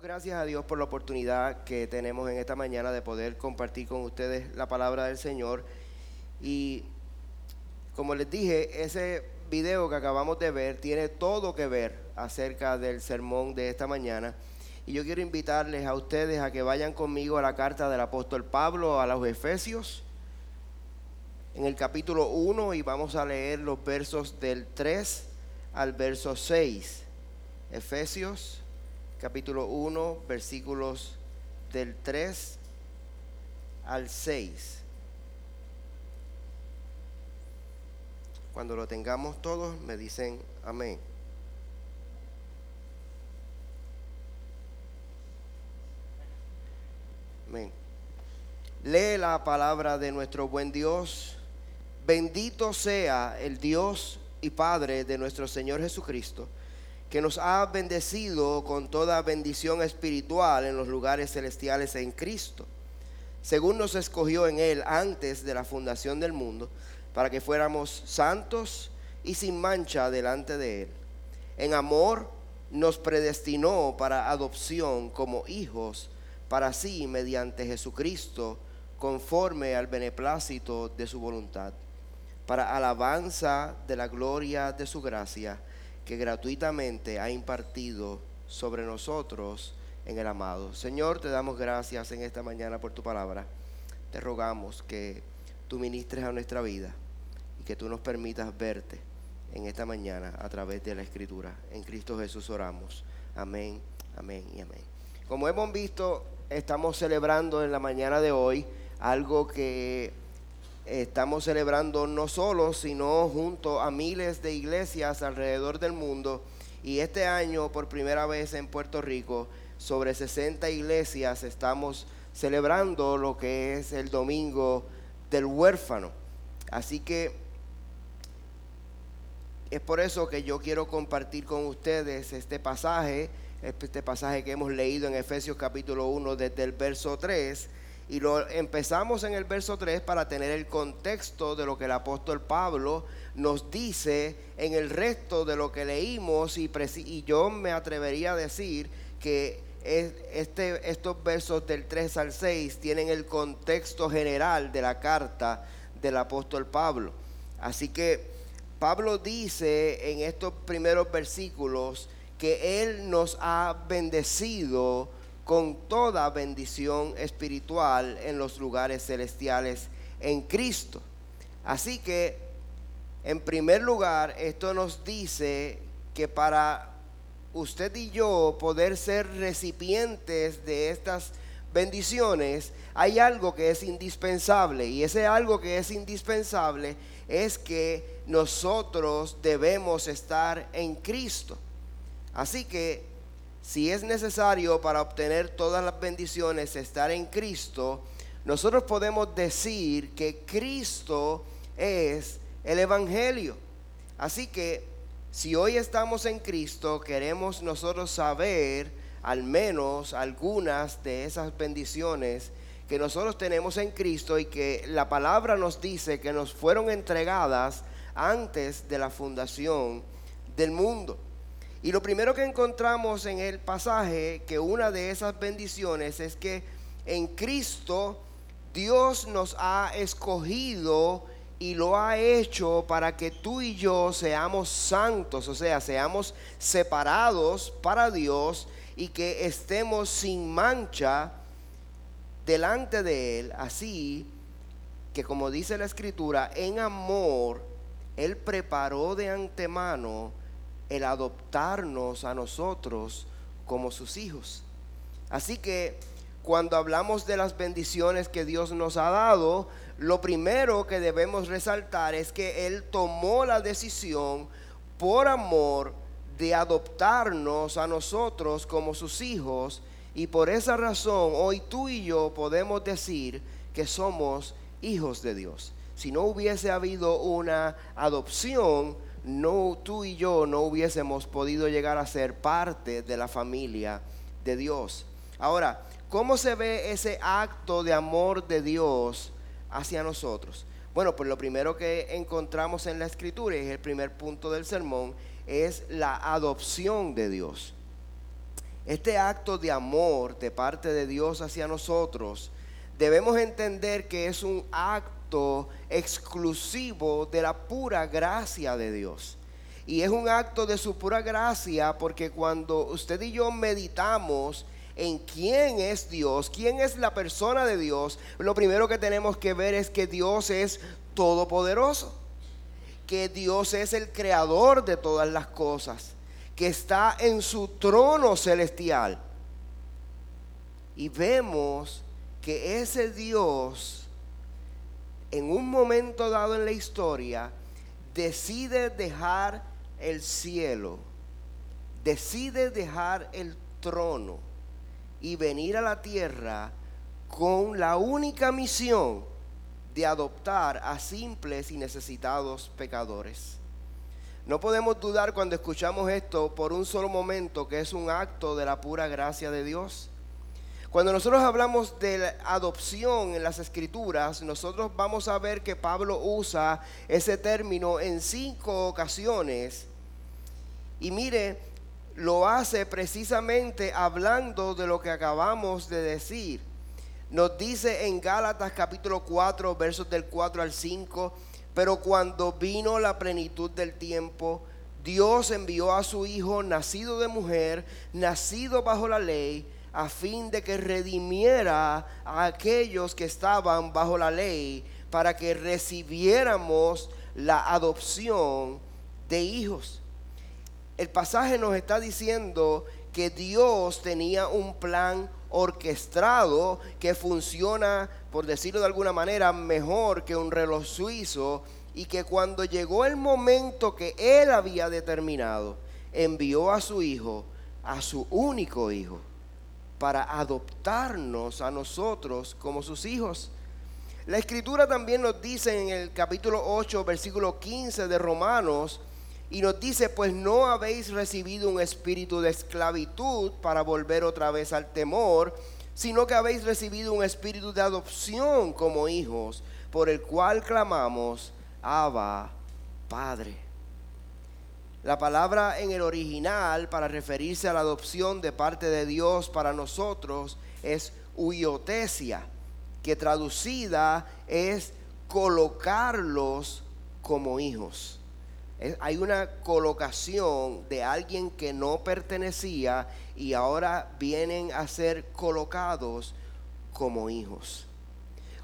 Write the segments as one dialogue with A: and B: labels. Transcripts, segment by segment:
A: Gracias a Dios por la oportunidad que tenemos en esta mañana de poder compartir con ustedes la palabra del Señor. Y como les dije, ese video que acabamos de ver tiene todo que ver acerca del sermón de esta mañana. Y yo quiero invitarles a ustedes a que vayan conmigo a la carta del apóstol Pablo a los Efesios, en el capítulo 1, y vamos a leer los versos del 3 al verso 6. Efesios capítulo 1, versículos del 3 al 6. Cuando lo tengamos todos, me dicen amén. Amén. Lee la palabra de nuestro buen Dios. Bendito sea el Dios y Padre de nuestro Señor Jesucristo que nos ha bendecido con toda bendición espiritual en los lugares celestiales en Cristo, según nos escogió en Él antes de la fundación del mundo, para que fuéramos santos y sin mancha delante de Él. En amor nos predestinó para adopción como hijos, para sí, mediante Jesucristo, conforme al beneplácito de su voluntad, para alabanza de la gloria de su gracia que gratuitamente ha impartido sobre nosotros en el amado. Señor, te damos gracias en esta mañana por tu palabra. Te rogamos que tú ministres a nuestra vida y que tú nos permitas verte en esta mañana a través de la Escritura. En Cristo Jesús oramos. Amén, amén y amén. Como hemos visto, estamos celebrando en la mañana de hoy algo que estamos celebrando no solo, sino junto a miles de iglesias alrededor del mundo. Y este año, por primera vez en Puerto Rico, sobre 60 iglesias estamos celebrando lo que es el Domingo del Huérfano. Así que es por eso que yo quiero compartir con ustedes este pasaje, este pasaje que hemos leído en Efesios capítulo 1 desde el verso 3 y lo empezamos en el verso 3 para tener el contexto de lo que el apóstol Pablo nos dice en el resto de lo que leímos y, yo me atrevería a decir que este, estos versos del 3 al 6 tienen el contexto general de la carta del apóstol Pablo. Así que Pablo dice en estos primeros versículos que Él nos ha bendecido con toda bendición espiritual en los lugares celestiales en Cristo. Así que, en primer lugar, esto nos dice que para usted y yo poder ser recipientes de estas bendiciones, hay algo que es indispensable. Y ese algo que es indispensable es que nosotros debemos estar en Cristo. Así que si es necesario para obtener todas las bendiciones estar en Cristo, nosotros podemos decir que Cristo es el Evangelio. Así que si hoy estamos en Cristo, queremos nosotros saber al menos algunas de esas bendiciones que nosotros tenemos en Cristo y que la palabra nos dice que nos fueron entregadas antes de la fundación del mundo. Y lo primero que encontramos en el pasaje, que una de esas bendiciones es que en Cristo Dios nos ha escogido y lo ha hecho para que tú y yo seamos santos, o sea, seamos separados para Dios y que estemos sin mancha delante de Él, así que como dice la escritura, en amor, Él preparó de antemano el adoptarnos a nosotros como sus hijos. Así que cuando hablamos de las bendiciones que Dios nos ha dado, lo primero que debemos resaltar es que Él tomó la decisión por amor de adoptarnos a nosotros como sus hijos y por esa razón hoy tú y yo podemos decir que somos hijos de Dios. Si no hubiese habido una adopción, no tú y yo no hubiésemos podido llegar a ser parte de la familia de Dios. Ahora, ¿cómo se ve ese acto de amor de Dios hacia nosotros? Bueno, pues lo primero que encontramos en la escritura, y es el primer punto del sermón, es la adopción de Dios. este acto de amor de parte de Dios hacia nosotros, debemos entender que es un acto exclusivo de la pura gracia de Dios. Y es un acto de su pura gracia porque cuando usted y yo meditamos en quién es Dios, quién es la persona de Dios, lo primero que tenemos que ver es que Dios es todopoderoso, que Dios es el creador de todas las cosas, que está en su trono celestial. Y vemos que ese Dios, en un momento dado en la historia, decide dejar el cielo, decide dejar el trono y venir a la tierra con la única misión de adoptar a simples y necesitados pecadores. No podemos dudar cuando escuchamos esto por un solo momento que es un acto de la pura gracia de Dios. Cuando nosotros hablamos de adopción en las escrituras, nosotros vamos a ver que Pablo usa ese término en cinco ocasiones. Y mire, lo hace precisamente hablando de lo que acabamos de decir. Nos dice en Gálatas capítulo 4, versos del 4 al 5, pero cuando vino la plenitud del tiempo, Dios envió a su Hijo, nacido de mujer, nacido bajo la ley, a fin de que redimiera a aquellos que estaban bajo la ley, para que recibiéramos la adopción de hijos. El pasaje nos está diciendo que Dios tenía un plan orquestado que funciona, por decirlo de alguna manera, mejor que un reloj suizo y que cuando llegó el momento que él había determinado, envió a su hijo, a su único hijo, para adoptarnos a nosotros como sus hijos. La escritura también nos dice en el capítulo 8, versículo 15 de Romanos, y nos dice, pues no habéis recibido un espíritu de esclavitud para volver otra vez al temor, sino que habéis recibido un espíritu de adopción como hijos, por el cual clamamos, Abba, Padre. La palabra en el original para referirse a la adopción de parte de Dios para nosotros es huiotesia, que traducida es colocarlos como hijos hay una colocación de alguien que no pertenecía y ahora vienen a ser colocados como hijos.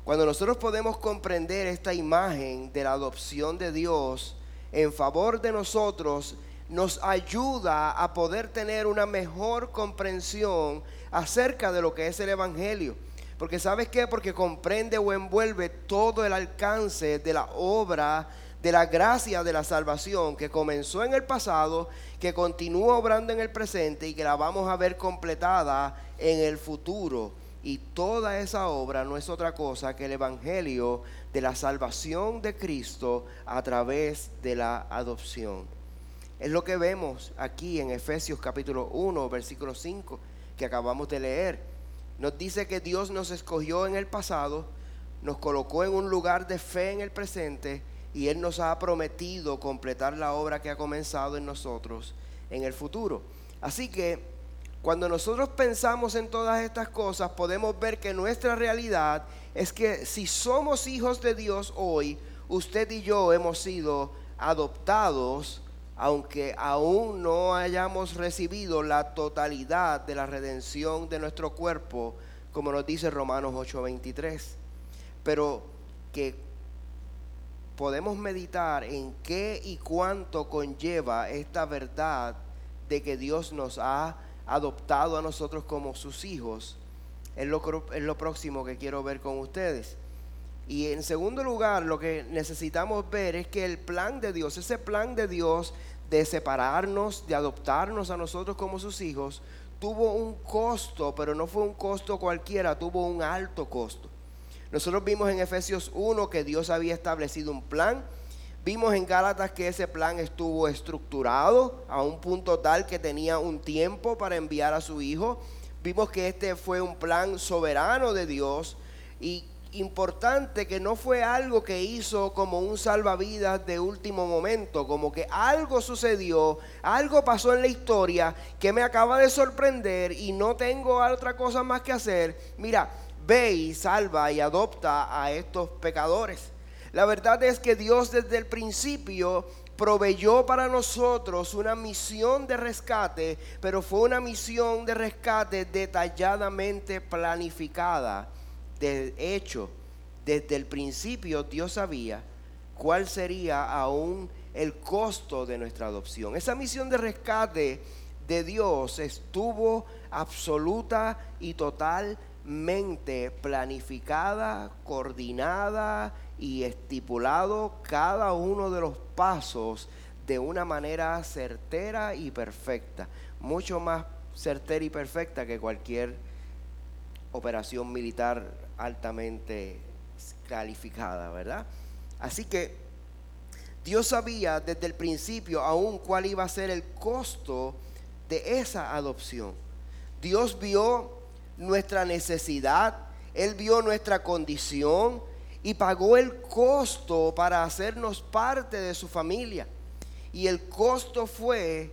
A: Cuando nosotros podemos comprender esta imagen de la adopción de Dios en favor de nosotros, nos ayuda a poder tener una mejor comprensión acerca de lo que es el Evangelio. Porque sabes qué? Porque comprende o envuelve todo el alcance de la obra de la gracia de la salvación que comenzó en el pasado, que continúa obrando en el presente y que la vamos a ver completada en el futuro. Y toda esa obra no es otra cosa que el Evangelio de la salvación de Cristo a través de la adopción. Es lo que vemos aquí en Efesios capítulo 1, versículo 5, que acabamos de leer. Nos dice que Dios nos escogió en el pasado, nos colocó en un lugar de fe en el presente y Él nos ha prometido completar la obra que ha comenzado en nosotros en el futuro. Así que cuando nosotros pensamos en todas estas cosas, podemos ver que nuestra realidad es que si somos hijos de Dios hoy, usted y yo hemos sido adoptados, aunque aún no hayamos recibido la totalidad de la redención de nuestro cuerpo, como nos dice Romanos 8:23. Pero que podemos meditar en qué y cuánto conlleva esta verdad de que Dios nos ha adoptado a nosotros como sus hijos, es lo, es lo próximo que quiero ver con ustedes. Y en segundo lugar, lo que necesitamos ver es que el plan de Dios, ese plan de Dios de separarnos, de adoptarnos a nosotros como sus hijos, tuvo un costo, pero no fue un costo cualquiera, tuvo un alto costo. Nosotros vimos en Efesios 1 que Dios había establecido un plan. Vimos en Gálatas que ese plan estuvo estructurado a un punto tal que tenía un tiempo para enviar a su Hijo. Vimos que este fue un plan soberano de Dios y, importante que no fue algo que hizo como un salvavidas de último momento, como que algo sucedió, algo pasó en la historia que me acaba de sorprender y no tengo otra cosa más que hacer. Mira, ve y salva y adopta a estos pecadores. La verdad es que Dios desde el principio proveyó para nosotros una misión de rescate, pero fue una misión de rescate detalladamente planificada. De hecho, desde el principio Dios sabía cuál sería aún el costo de nuestra adopción. Esa misión de rescate de Dios estuvo absoluta y totalmente planificada, coordinada y estipulado cada uno de los pasos de una manera certera y perfecta, mucho más certera y perfecta que cualquier operación militar altamente calificada, ¿verdad? Así que Dios sabía desde el principio aún cuál iba a ser el costo de esa adopción. Dios vio nuestra necesidad, Él vio nuestra condición, y pagó el costo para hacernos parte de su familia. Y el costo fue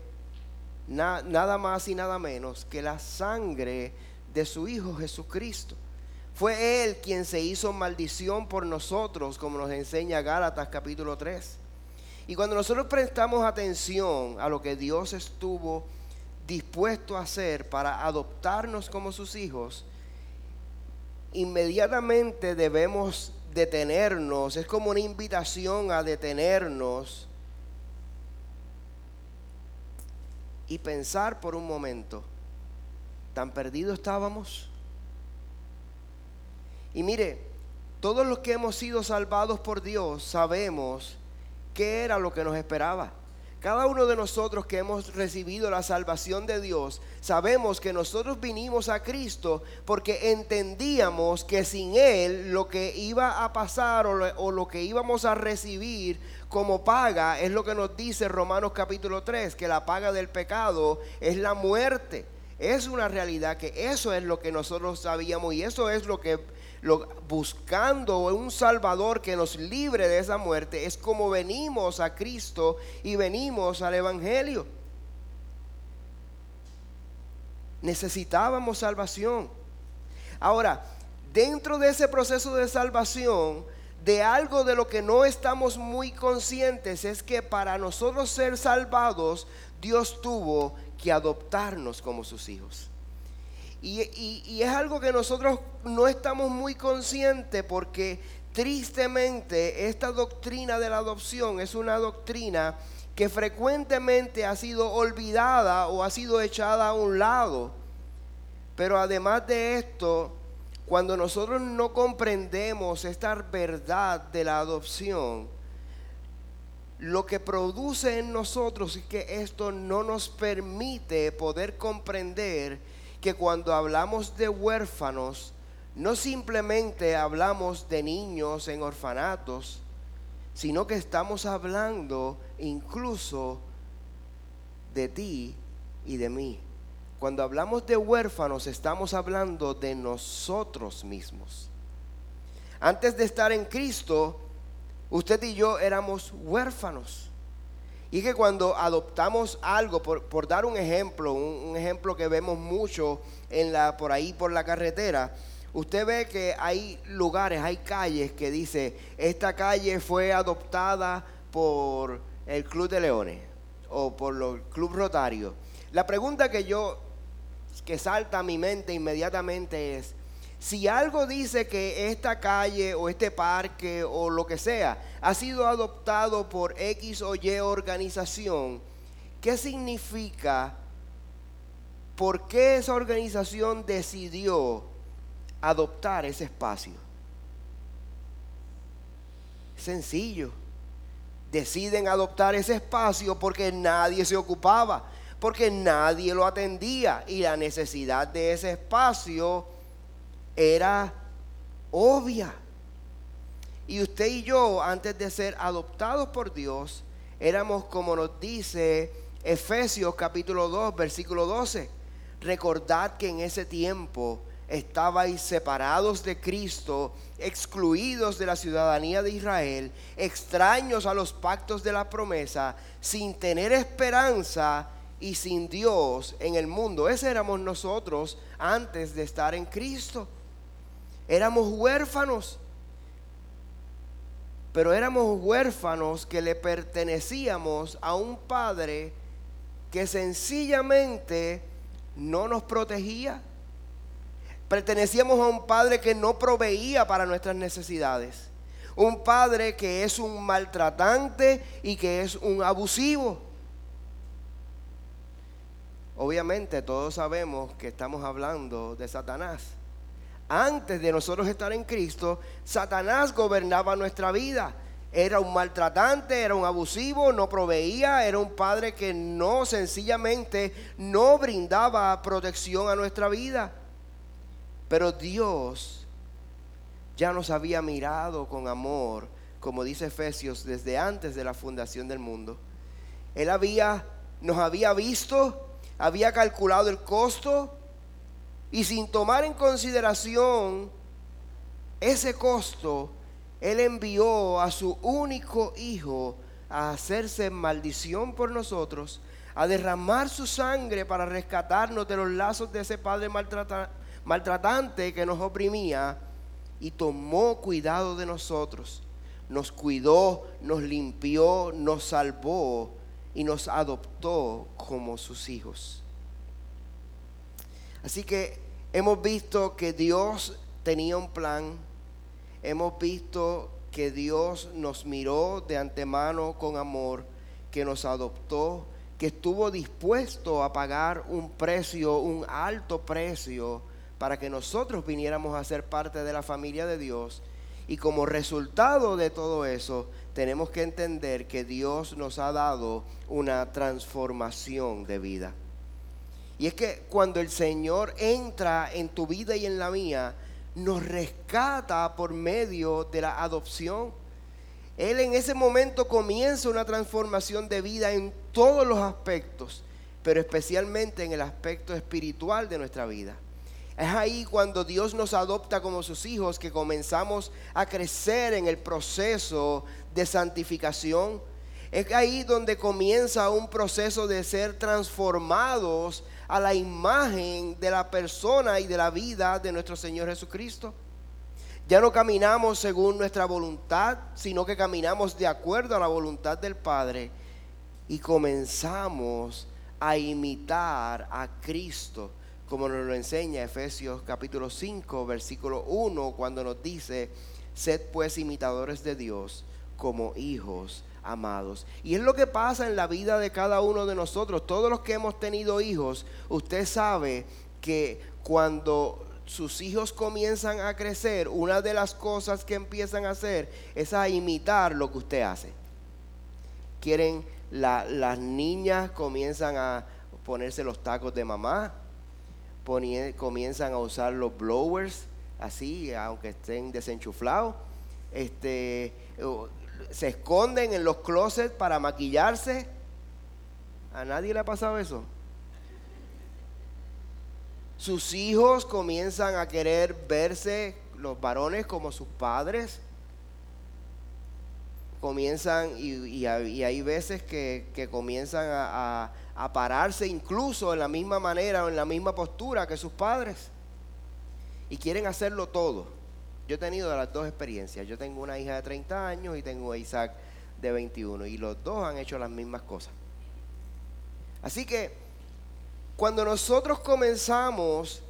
A: nada más y nada menos que la sangre de su Hijo Jesucristo. Fue Él quien se hizo maldición por nosotros, como nos enseña Gálatas capítulo 3. Y cuando nosotros prestamos atención a lo que Dios estuvo dispuesto a hacer para adoptarnos como sus hijos, inmediatamente debemos detenernos, es como una invitación a detenernos y pensar por un momento, ¿tan perdidos estábamos? Y mire, todos los que hemos sido salvados por Dios sabemos qué era lo que nos esperaba. Cada uno de nosotros que hemos recibido la salvación de Dios, sabemos que nosotros vinimos a Cristo porque entendíamos que sin Él lo que iba a pasar o lo, que íbamos a recibir como paga es lo que nos dice Romanos capítulo 3, que la paga del pecado es la muerte. Es una realidad que eso es lo que nosotros sabíamos y eso es lo que buscando un Salvador que nos libre de esa muerte, es como venimos a Cristo y venimos al Evangelio. Necesitábamos salvación. Ahora, dentro de ese proceso de salvación, de algo de lo que no estamos muy conscientes es que para nosotros ser salvados, Dios tuvo que adoptarnos como sus hijos. Y, es algo que nosotros no estamos muy conscientes porque tristemente esta doctrina de la adopción es una doctrina que frecuentemente ha sido olvidada o ha sido echada a un lado. Pero además de esto, cuando nosotros no comprendemos esta verdad de la adopción, lo que produce en nosotros es que esto no nos permite poder comprender que cuando hablamos de huérfanos, no simplemente hablamos de niños en orfanatos, sino que estamos hablando incluso de ti y de mí. Cuando hablamos de huérfanos, estamos hablando de nosotros mismos. Antes de estar en Cristo, usted y yo éramos huérfanos. Y que cuando adoptamos algo, por, dar un ejemplo, un, ejemplo que vemos mucho por ahí por la carretera, usted ve que hay lugares, hay calles que dice, esta calle fue adoptada por el Club de Leones o por el Club Rotario. La pregunta que yo, que salta a mi mente inmediatamente es, si algo dice que esta calle o este parque o lo que sea ha sido adoptado por X o Y organización, ¿qué significa? ¿Por qué esa organización decidió adoptar ese espacio? Sencillo. Deciden adoptar ese espacio porque nadie se ocupaba, porque nadie lo atendía y la necesidad de ese espacio era obvia. Y usted y yo, antes de ser adoptados por Dios, éramos como nos dice Efesios capítulo 2, versículo 12. Recordad que en ese tiempo estabais separados de Cristo, excluidos de la ciudadanía de Israel, extraños a los pactos de la promesa, sin tener esperanza y sin Dios en el mundo. Ese éramos nosotros antes de estar en Cristo. Éramos huérfanos, pero éramos huérfanos que le pertenecíamos a un Padre que sencillamente no nos protegía. Pertenecíamos a un Padre que no proveía para nuestras necesidades. Un Padre que es un maltratante y que es un abusivo. Obviamente todos sabemos que estamos hablando de Satanás. Antes de nosotros estar en Cristo, Satanás gobernaba nuestra vida. Era un maltratante, era un abusivo, no proveía, era un padre que no sencillamente no brindaba protección a nuestra vida. Pero Dios ya nos había mirado con amor, como dice Efesios, desde antes de la fundación del mundo. Él había, nos había visto, había calculado el costo y sin tomar en consideración ese costo, Él envió a su único hijo a hacerse maldición por nosotros, a derramar su sangre para rescatarnos de los lazos de ese padre maltratante que nos oprimía y tomó cuidado de nosotros. Nos cuidó, nos limpió, nos salvó y nos adoptó como sus hijos. Así que hemos visto que Dios tenía un plan, hemos visto que Dios nos miró de antemano con amor, que nos adoptó, que estuvo dispuesto a pagar un precio, un alto precio, para que nosotros viniéramos a ser parte de la familia de Dios. Y como resultado de todo eso, tenemos que entender que Dios nos ha dado una transformación de vida. Y es que cuando el Señor entra en tu vida y en la mía, nos rescata por medio de la adopción. Él en ese momento comienza una transformación de vida en todos los aspectos, pero especialmente en el aspecto espiritual de nuestra vida. Es ahí cuando Dios nos adopta como sus hijos que comenzamos a crecer en el proceso de santificación. Es ahí donde comienza un proceso de ser transformados a la imagen de la persona y de la vida de nuestro Señor Jesucristo. Ya no caminamos según nuestra voluntad, sino que caminamos de acuerdo a la voluntad del Padre y comenzamos a imitar a Cristo, como nos lo enseña Efesios capítulo 5, versículo 1, cuando nos dice, sed pues imitadores de Dios como hijos amados. Y es lo que pasa en la vida de cada uno de nosotros. Todos los que hemos tenido hijos, usted sabe que cuando sus hijos comienzan a crecer, una de las cosas que empiezan a hacer es a imitar lo que usted hace. Quieren, las niñas comienzan a ponerse los tacos de mamá, comienzan a usar los blowers, así, aunque estén desenchuflados. Este, se esconden en los closets para maquillarse. ¿A nadie le ha pasado eso? Sus hijos comienzan a querer verse los varones como sus padres. Comienzan, y, hay veces que, comienzan a, a pararse incluso en la misma manera o en la misma postura que sus padres. Y quieren hacerlo todo. Yo he tenido las dos experiencias. Yo tengo una hija de 30 años y tengo a Isaac de 21. Y los dos han hecho las mismas cosas. Así que cuando nosotros comenzamos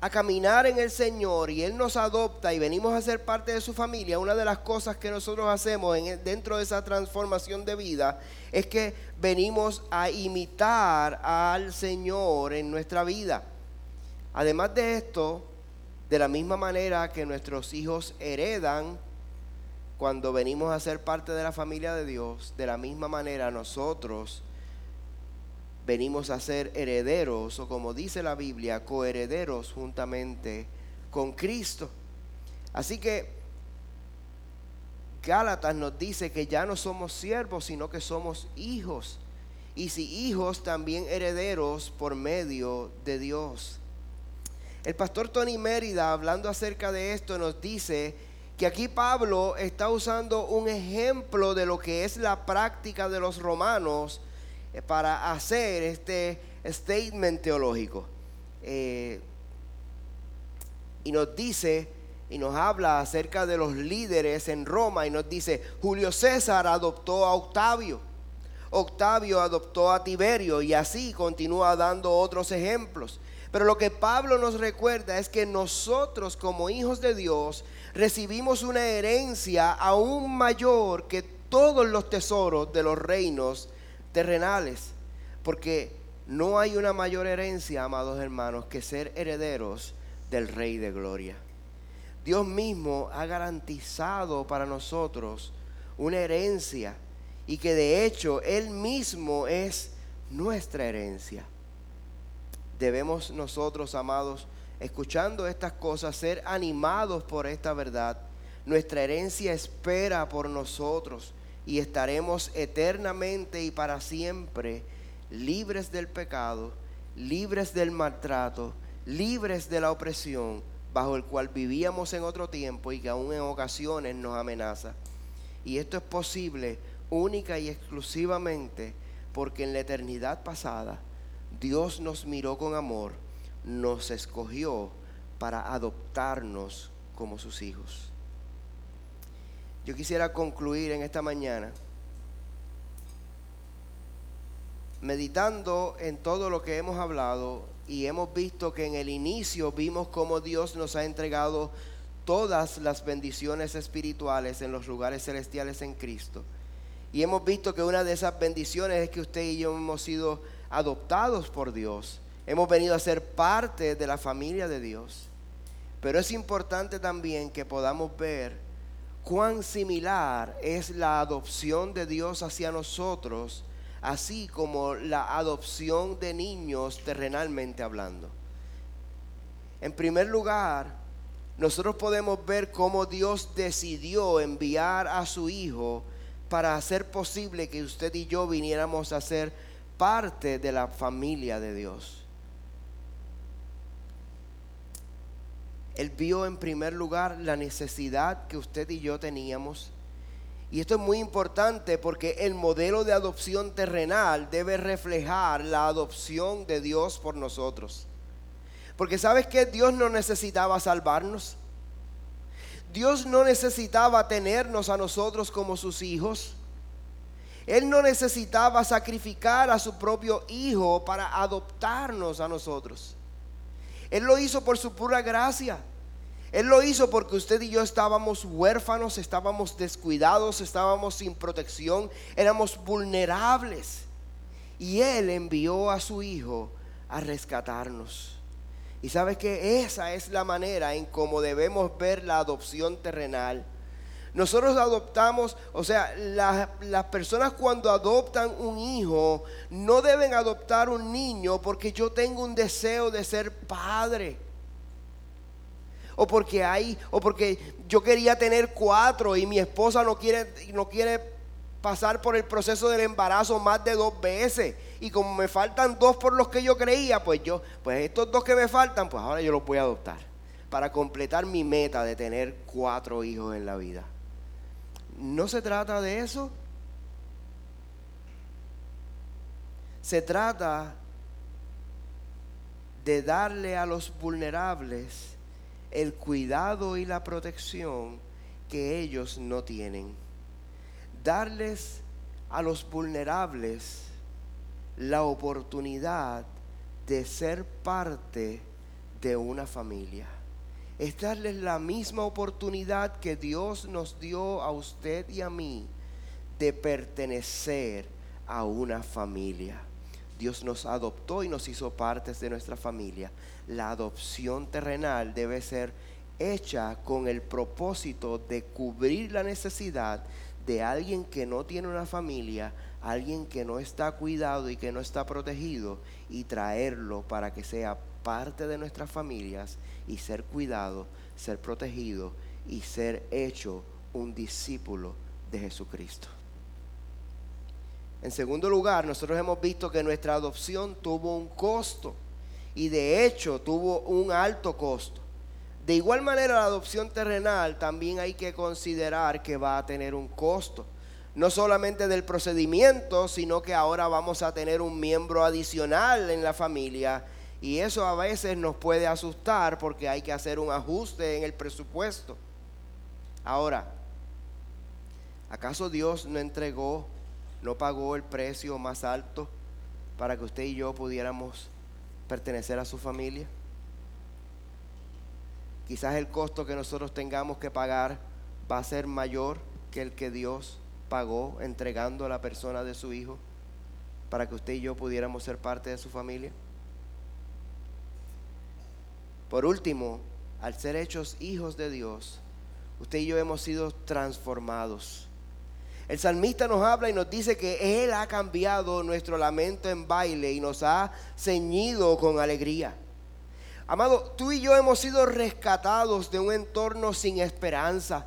A: a caminar en el Señor y Él nos adopta y venimos a ser parte de su familia, una de las cosas que nosotros hacemos dentro de esa transformación de vida es que venimos a imitar al Señor en nuestra vida. Además de esto, de la misma manera que nuestros hijos heredan cuando venimos a ser parte de la familia de Dios, de la misma manera nosotros venimos a ser herederos, o como dice la Biblia, coherederos juntamente con Cristo. Así que Gálatas nos dice que ya no somos siervos, sino que somos hijos. Y si hijos, también herederos por medio de Dios. El pastor Tony Mérida, hablando acerca de esto, nos dice que aquí Pablo está usando un ejemplo de lo que es la práctica de los romanos eh, para hacer este statement teológico. Eh, y nos dice y nos habla acerca de los líderes en Roma y nos dice, Julio César adoptó a Octavio, Octavio adoptó a Tiberio y así continúa dando otros ejemplos. Pero lo que Pablo nos recuerda es que nosotros como hijos de Dios recibimos una herencia aún mayor que todos los tesoros de los reinos terrenales. Porque no hay una mayor herencia, amados hermanos, que ser herederos del Rey de Gloria. Dios mismo ha garantizado para nosotros una herencia y que de hecho Él mismo es nuestra herencia. Debemos nosotros, amados, escuchando estas cosas, ser animados por esta verdad. Nuestra herencia espera por nosotros y estaremos eternamente y para siempre libres del pecado, libres del maltrato, libres de la opresión bajo el cual vivíamos en otro tiempo y que aún en ocasiones nos amenaza. Y esto es posible única y exclusivamente porque en la eternidad pasada Dios nos miró con amor, nos escogió para adoptarnos como sus hijos. Yo quisiera concluir en esta mañana meditando en todo lo que hemos hablado y hemos visto que en el inicio vimos cómo Dios nos ha entregado todas las bendiciones espirituales en los lugares celestiales en Cristo. Y hemos visto que una de esas bendiciones es que usted y yo hemos sido adoptados por Dios. Hemos venido a ser parte de la familia de Dios. Pero es importante también que podamos ver cuán similar es la adopción de Dios hacia nosotros así como la adopción de niños terrenalmente hablando. En primer lugar, nosotros podemos ver cómo Dios decidió enviar a su Hijo para hacer posible que usted y yo viniéramos a ser parte de la familia de Dios. Él vio en primer lugar la necesidad que usted y yo teníamos y esto es muy importante porque el modelo de adopción terrenal debe reflejar la adopción de Dios por nosotros. Porque sabes que Dios no necesitaba salvarnos. Dios no necesitaba tenernos a nosotros como sus hijos. Él no necesitaba sacrificar a su propio hijo para adoptarnos a nosotros. Él lo hizo por su pura gracia. Él lo hizo porque usted y yo estábamos huérfanos, estábamos descuidados, estábamos sin protección, éramos vulnerables. Y Él envió a su Hijo a rescatarnos. Y sabes que esa es la manera en cómo debemos ver la adopción terrenal. Nosotros adoptamos, o sea, las personas cuando adoptan un hijo no deben adoptar un niño porque yo tengo un deseo de ser padre o porque hay, o porque yo quería tener cuatro y mi esposa no quiere, no quiere pasar por el proceso del embarazo más de dos veces. Y como me faltan dos por los que yo creía, pues yo, pues estos dos que me faltan, pues ahora yo los voy a adoptar. Para completar mi meta de tener cuatro hijos en la vida. No se trata de eso. Se trata de darle a los vulnerables el cuidado y la protección que ellos no tienen. Darles a los vulnerables la oportunidad de ser parte de una familia. Es darles la misma oportunidad que Dios nos dio a usted y a mí de pertenecer a una familia. Dios nos adoptó y nos hizo partes de nuestra familia. La adopción terrenal debe ser hecha con el propósito de cubrir la necesidad de alguien que no tiene una familia, alguien que no está cuidado y que no está protegido y traerlo para que sea parte de nuestras familias y ser cuidado, ser protegido y ser hecho un discípulo de Jesucristo. En segundo lugar, nosotros hemos visto que nuestra adopción tuvo un costo. y de hecho tuvo un alto costo. De igual manera la adopción terrenal también hay que considerar que va a tener un costo. No solamente del procedimiento, sino que ahora vamos a tener un miembro adicional en la familia y eso a veces nos puede asustar porque hay que hacer un ajuste en el presupuesto. Ahora, ¿acaso Dios no entregó, no pagó el precio más alto para que usted y yo pudiéramos pertenecer a su familia? Quizás el costo que nosotros tengamos que pagar va a ser mayor que el que Dios pagó entregando a la persona de su hijo para que usted y yo pudiéramos ser parte de su familia. Por último, al ser hechos hijos de Dios, usted y yo hemos sido transformados. El salmista nos habla y nos dice que Él ha cambiado nuestro lamento en baile y nos ha ceñido con alegría. Amado, tú y yo hemos sido rescatados de un entorno sin esperanza.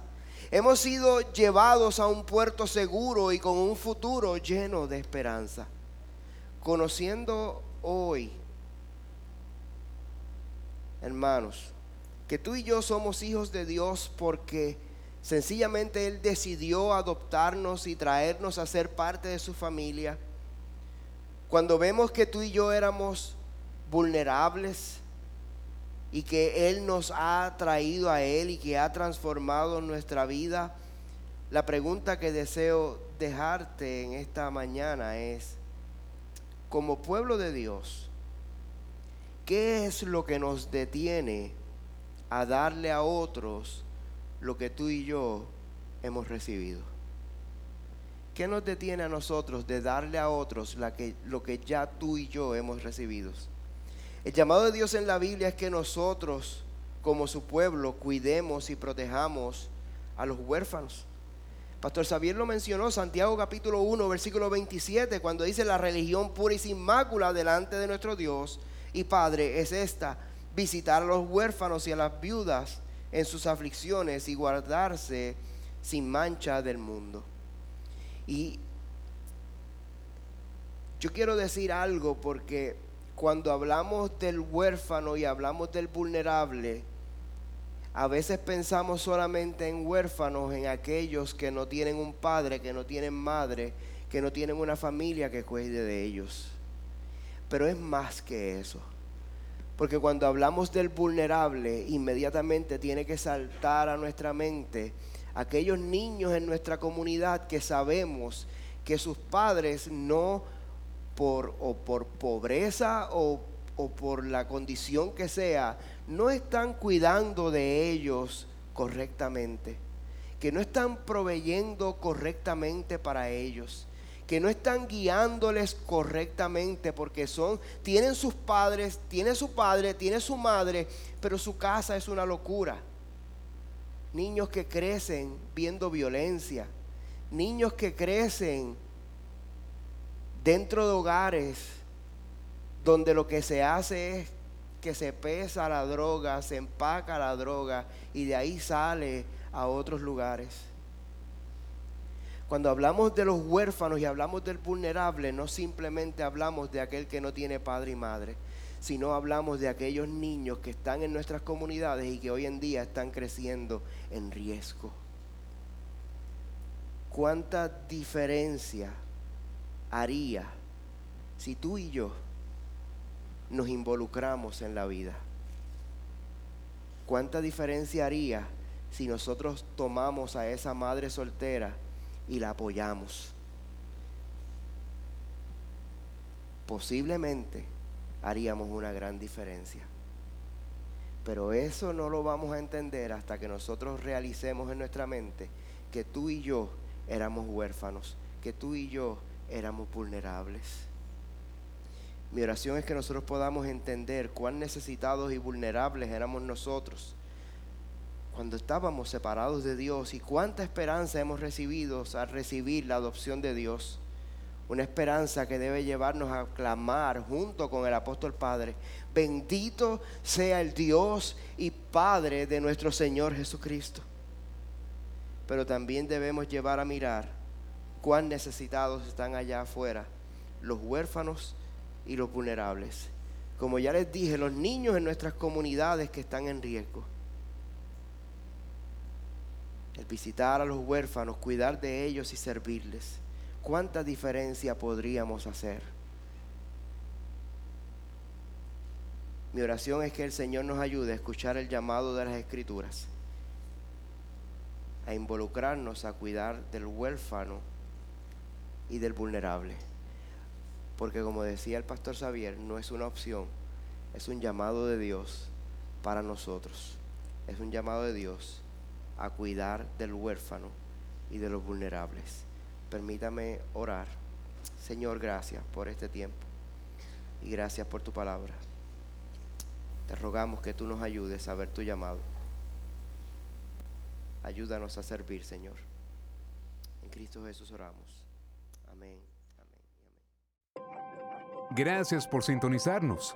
A: Hemos sido llevados a un puerto seguro y con un futuro lleno de esperanza. Conociendo hoy hermanos, que tú y yo somos hijos de Dios porque sencillamente Él decidió adoptarnos y traernos a ser parte de su familia. Cuando vemos que tú y yo éramos vulnerables y que Él nos ha traído a Él y que ha transformado nuestra vida, la pregunta que deseo dejarte en esta mañana es, como pueblo de Dios, ¿Qué es lo que nos detiene a darle a otros lo que tú y yo hemos recibido? ¿Qué nos detiene a nosotros de darle a otros lo que ya tú y yo hemos recibido? El llamado de Dios en la Biblia es que nosotros, como su pueblo, cuidemos y protejamos a los huérfanos. Pastor Xavier lo mencionó, Santiago capítulo 1, versículo 27, cuando dice la religión pura y sin mácula delante de nuestro Dios y Padre es esta, visitar a los huérfanos y a las viudas en sus aflicciones y guardarse sin mancha del mundo. Y yo quiero decir algo porque cuando hablamos del huérfano y hablamos del vulnerable, a veces pensamos solamente en huérfanos, en aquellos que no tienen un padre, que no tienen madre, que no tienen una familia que cuide de ellos. Pero es más que eso. Porque cuando hablamos del vulnerable, inmediatamente tiene que saltar a nuestra mente aquellos niños en nuestra comunidad que sabemos que sus padres no por o por pobreza o, o por la condición que sea, no están cuidando de ellos correctamente, que no están proveyendo correctamente para ellos que no están guiándoles correctamente porque son, tienen sus padres, tiene su padre, tiene su madre, pero su casa es una locura. Niños que crecen viendo violencia, niños que crecen dentro de hogares donde lo que se hace es que se pesa la droga, se empaca la droga y de ahí sale a otros lugares. Cuando hablamos de los huérfanos y hablamos del vulnerable, no simplemente hablamos de aquel que no tiene padre y madre, sino hablamos de aquellos niños que están en nuestras comunidades y que hoy en día están creciendo en riesgo. ¿Cuánta diferencia haría si tú y yo nos involucramos en la vida? ¿Cuánta diferencia haría si nosotros tomamos a esa madre soltera y la apoyamos. Posiblemente haríamos una gran diferencia. Pero eso no lo vamos a entender hasta que nosotros realicemos en nuestra mente que tú y yo éramos huérfanos, que tú y yo éramos vulnerables. Mi oración es que nosotros podamos entender cuán necesitados y vulnerables éramos nosotros cuando estábamos separados de Dios y cuánta esperanza hemos recibido al recibir la adopción de Dios. Una esperanza que debe llevarnos a clamar junto con el apóstol Padre. Bendito sea el Dios y Padre de nuestro Señor Jesucristo. Pero también debemos llevar a mirar cuán necesitados están allá afuera los huérfanos y los vulnerables. como ya les dije, los niños en nuestras comunidades que están en riesgo. El visitar a los huérfanos, cuidar de ellos y servirles. ¿Cuánta diferencia podríamos hacer? Mi oración es que el Señor nos ayude a escuchar el llamado de las Escrituras, a involucrarnos a cuidar del huérfano y del vulnerable. Porque como decía el pastor Xavier, no es una opción, es un llamado de Dios para nosotros. Es un llamado de Dios a cuidar del huérfano y de los vulnerables. Permítame orar. Señor, gracias por este tiempo y gracias por tu palabra. Te rogamos que tú nos ayudes a ver tu llamado. Ayúdanos a servir, Señor. En Cristo Jesús oramos.
B: Amén. Gracias por sintonizarnos.